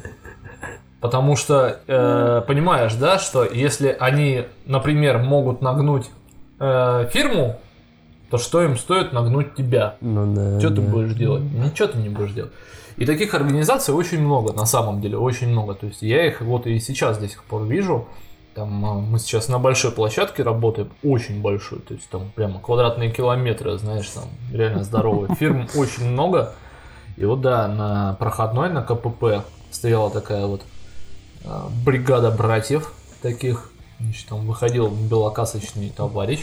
S2: Потому что, э, понимаешь, да, что если они, например, могут нагнуть э, фирму, то что им стоит нагнуть тебя?
S1: Ну да.
S2: Что ты будешь делать? Ничего ты не будешь делать. И таких организаций очень много, на самом деле, очень много. То есть я их вот и сейчас до сих пор вижу. Там а, мы сейчас на большой площадке работаем, очень большой, то есть там прямо квадратные километры, знаешь, там реально здоровые. Фирм очень много. И вот да, на проходной, на КПП стояла такая вот бригада братьев таких. Значит, там выходил белокасочный товарищ,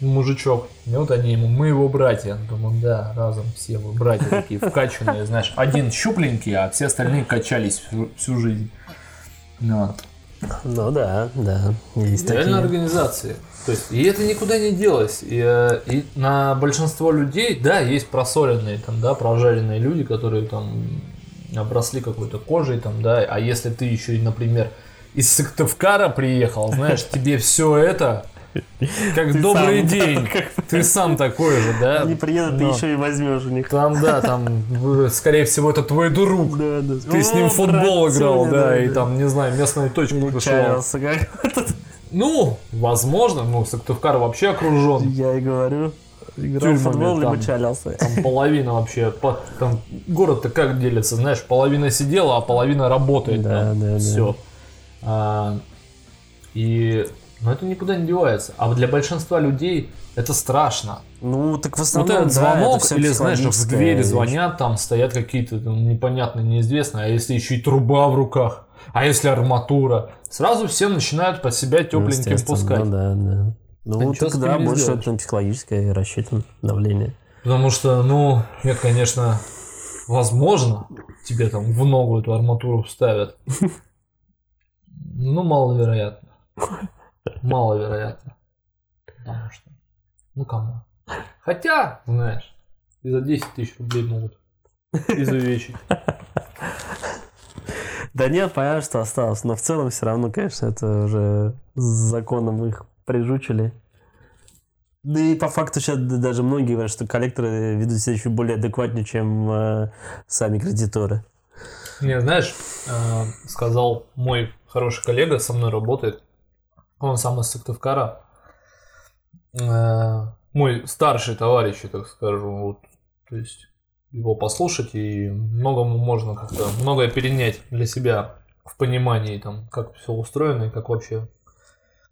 S2: мужичок. И вот они ему, мы его братья. Думаю, да, разом все вы братья такие вкачанные, знаешь. Один щупленький, а все остальные качались всю, всю жизнь. Ну, вот.
S1: Ну да, да. Есть
S2: Реально
S1: такие.
S2: организации. То есть, и это никуда не делось. И, э, и на большинство людей, да, есть просоленные, там, да, прожаренные люди, которые там обросли какой-то кожей, там, да, а если ты еще например, из Сыктывкара приехал, знаешь, тебе все это как
S1: Ты
S2: добрый
S1: сам, да,
S2: день.
S1: как-
S2: Ты сам такой же, да?
S1: Они приедут, ты
S2: Но
S1: еще и возьмешь у них.
S2: Там, да, там, скорее всего, это твой друг.
S1: Да, да.
S2: Ты с ним футбол играл, да, и там, не знаю, местную точку пришел. Ну, возможно, ну, Сыктывкар вообще окружен.
S1: Я и говорю. Играл в
S2: Тюрьмами
S1: либо
S2: там.
S1: чалялся.
S2: Там половина вообще, по- там город-то как делится, знаешь, половина сидела, а половина работает.
S1: Да, да, да.
S2: Все. и, но это никуда не девается. А для большинства людей это страшно.
S1: Ну, так в
S2: Вот
S1: основном,
S2: этот
S1: да,
S2: звонок,
S1: это
S2: или знаешь, в двери звонят, там стоят какие-то там, непонятные, неизвестные, а если еще и труба в руках, а если арматура, сразу все начинают под себя тепленьким пускать.
S1: Ну, да, да. Ну,
S2: этим не
S1: больше
S2: сделаешь.
S1: это психологическое рассчитан давление.
S2: Потому что, ну, нет, конечно, возможно, тебе там в ногу эту арматуру вставят. Ну, маловероятно. Маловероятно. Потому что, ну, кому? Хотя, знаешь, и за 10 тысяч рублей могут изувечить.
S1: Да нет, понятно, что осталось. Но в целом все равно, конечно, это уже с законом их прижучили. Да и по факту сейчас даже многие говорят, что коллекторы ведут себя еще более адекватнее, чем э, сами кредиторы.
S2: Не, знаешь, э, сказал мой хороший коллега, со мной работает, он сам из Сыктывкара, Э, мой старший товарищ, так скажу, вот, то есть его послушать и многому можно как-то, многое перенять для себя в понимании, там, как все устроено и как вообще,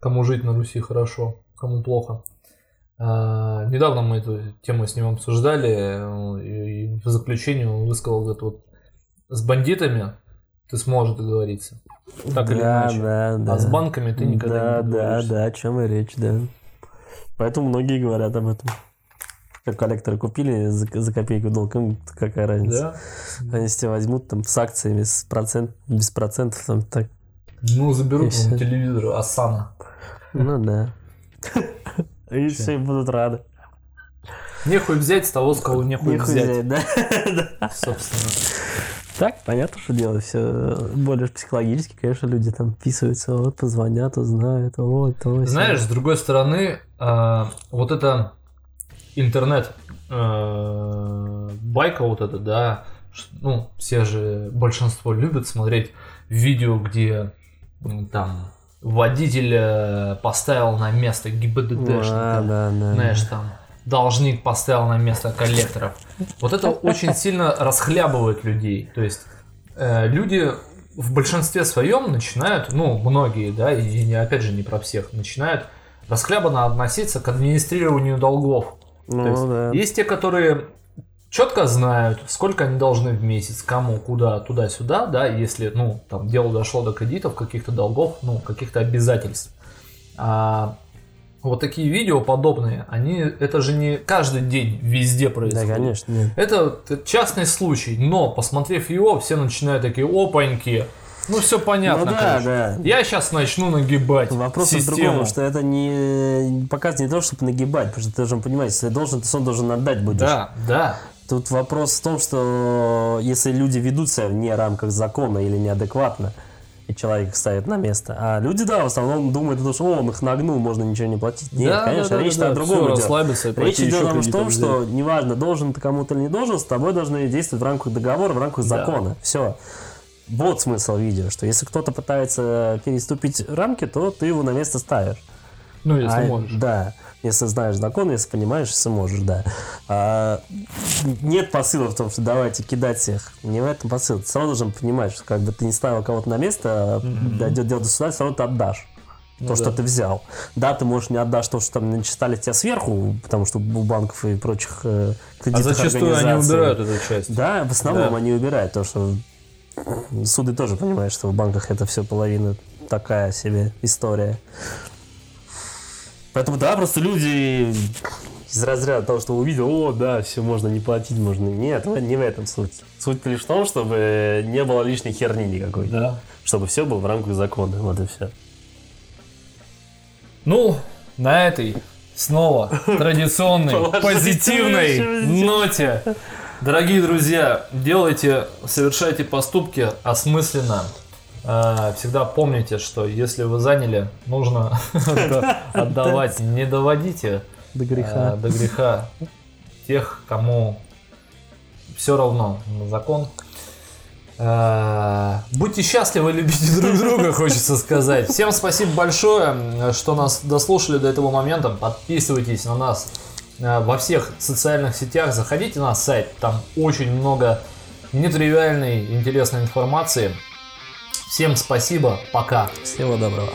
S2: кому жить на Руси хорошо, кому плохо. А, недавно мы эту тему с ним обсуждали, э, и, в заключении он высказал вот это вот с бандитами ты сможешь договориться. Так или
S1: да,
S2: иначе.
S1: да, да.
S2: А с банками ты никогда
S1: да,
S2: не
S1: Да,
S2: договоришься.
S1: да, о чем и речь, да. Поэтому многие говорят об этом. Как коллекторы купили за, за копейку долг, им какая разница.
S2: Да?
S1: Они с тебя возьмут там с акциями, с процент, без процентов, там так.
S2: Ну, заберут вам телевизор Асана.
S1: Ну да. И все будут рады.
S2: Нехуй взять с того, с кого нехуй,
S1: Нехуй
S2: взять.
S1: взять, да?
S2: Собственно.
S1: Так, понятно, что делать все более психологически, конечно, люди там писаются, вот, позвонят, узнают, вот, то.
S2: Знаешь, с другой стороны, э, вот это интернет э, байка вот это, да, ну, все же, большинство любят смотреть видео, где там водитель э, поставил на место ГИБДДшника,
S1: Да, да, да.
S2: знаешь, там должник поставил на место коллекторов. Вот это очень сильно расхлябывает людей. То есть э, люди в большинстве своем начинают, ну, многие, да, и не, опять же не про всех, начинают расхлябанно относиться к администрированию долгов.
S1: Ну,
S2: То есть,
S1: да.
S2: есть те, которые четко знают, сколько они должны в месяц, кому, куда, туда-сюда, да, если, ну, там, дело дошло до кредитов, каких-то долгов, ну, каких-то обязательств. А вот такие видео подобные, они, это же не каждый день везде
S1: Да,
S2: происходит.
S1: конечно, нет.
S2: Это частный случай, но, посмотрев его, все начинают такие, опаньки, ну, все понятно,
S1: Ну да,
S2: короче.
S1: да.
S2: Я сейчас начну нагибать
S1: Вопрос в
S2: систему.
S1: другом, что это не показывает не то, чтобы нагибать, потому что ты должен понимать, если ты должен, то сон должен отдать будешь.
S2: Да, да.
S1: Тут вопрос в том, что если люди ведут себя вне рамках закона или неадекватно, и человек их ставит на место. А люди, да, в основном думают, что о, он их нагнул, можно ничего не платить. Нет,
S2: Да,
S1: конечно,
S2: да, да,
S1: речь
S2: да,
S1: о
S2: да,
S1: другом
S2: всё,
S1: идет. Речь идет о том,
S2: кредитов
S1: что неважно, должен ты кому-то или не должен, с тобой должны действовать в рамках договора, в рамках
S2: Да.
S1: закона. Все. Вот смысл видео, что если кто-то пытается переступить рамки, то ты его на место ставишь.
S2: Ну, если
S1: А,
S2: можешь.
S1: Да, если знаешь закон, если понимаешь, если можешь, да. А, нет посыла в том, что давайте кидать всех. Не в этом посыл. Ты все равно должен понимать, что как бы ты не ставил кого-то на место,
S2: Мгм.
S1: дойдет дело до суда, все равно ты отдашь.
S2: Ну
S1: то, что
S2: да.
S1: ты взял. Да, ты можешь не отдашь то, что там начитали тебя сверху, потому что у банков и прочих э,
S2: А
S1: кредитных
S2: зачастую они убирают эту часть.
S1: Да, в основном
S2: Да.
S1: они убирают, то, что суды тоже понимают, что в банках это все половина такая себе история. Поэтому да, просто люди из разряда того, что увидел, о, да, все можно не платить, можно. Нет, не в этом суть. Суть лишь в том, чтобы не было лишней херни никакой.
S2: Да.
S1: Чтобы все было в рамках закона. Вот и все.
S2: Ну, на этой снова традиционной позитивной ноте. Дорогие друзья, делайте, совершайте поступки осмысленно. А, Всегда помните, что если вы заняли, нужно отда- отдавать. Не доводите
S1: До
S2: а, до греха тех, кому все равно на закон. А, Будьте счастливы, любите друг друга, хочется сказать. Всем спасибо большое, что нас дослушали до этого момента. Подписывайтесь на нас во всех социальных сетях. Заходите на сайт, там очень много нетривиальной, интересной информации. Всем спасибо, пока.
S1: Всего доброго.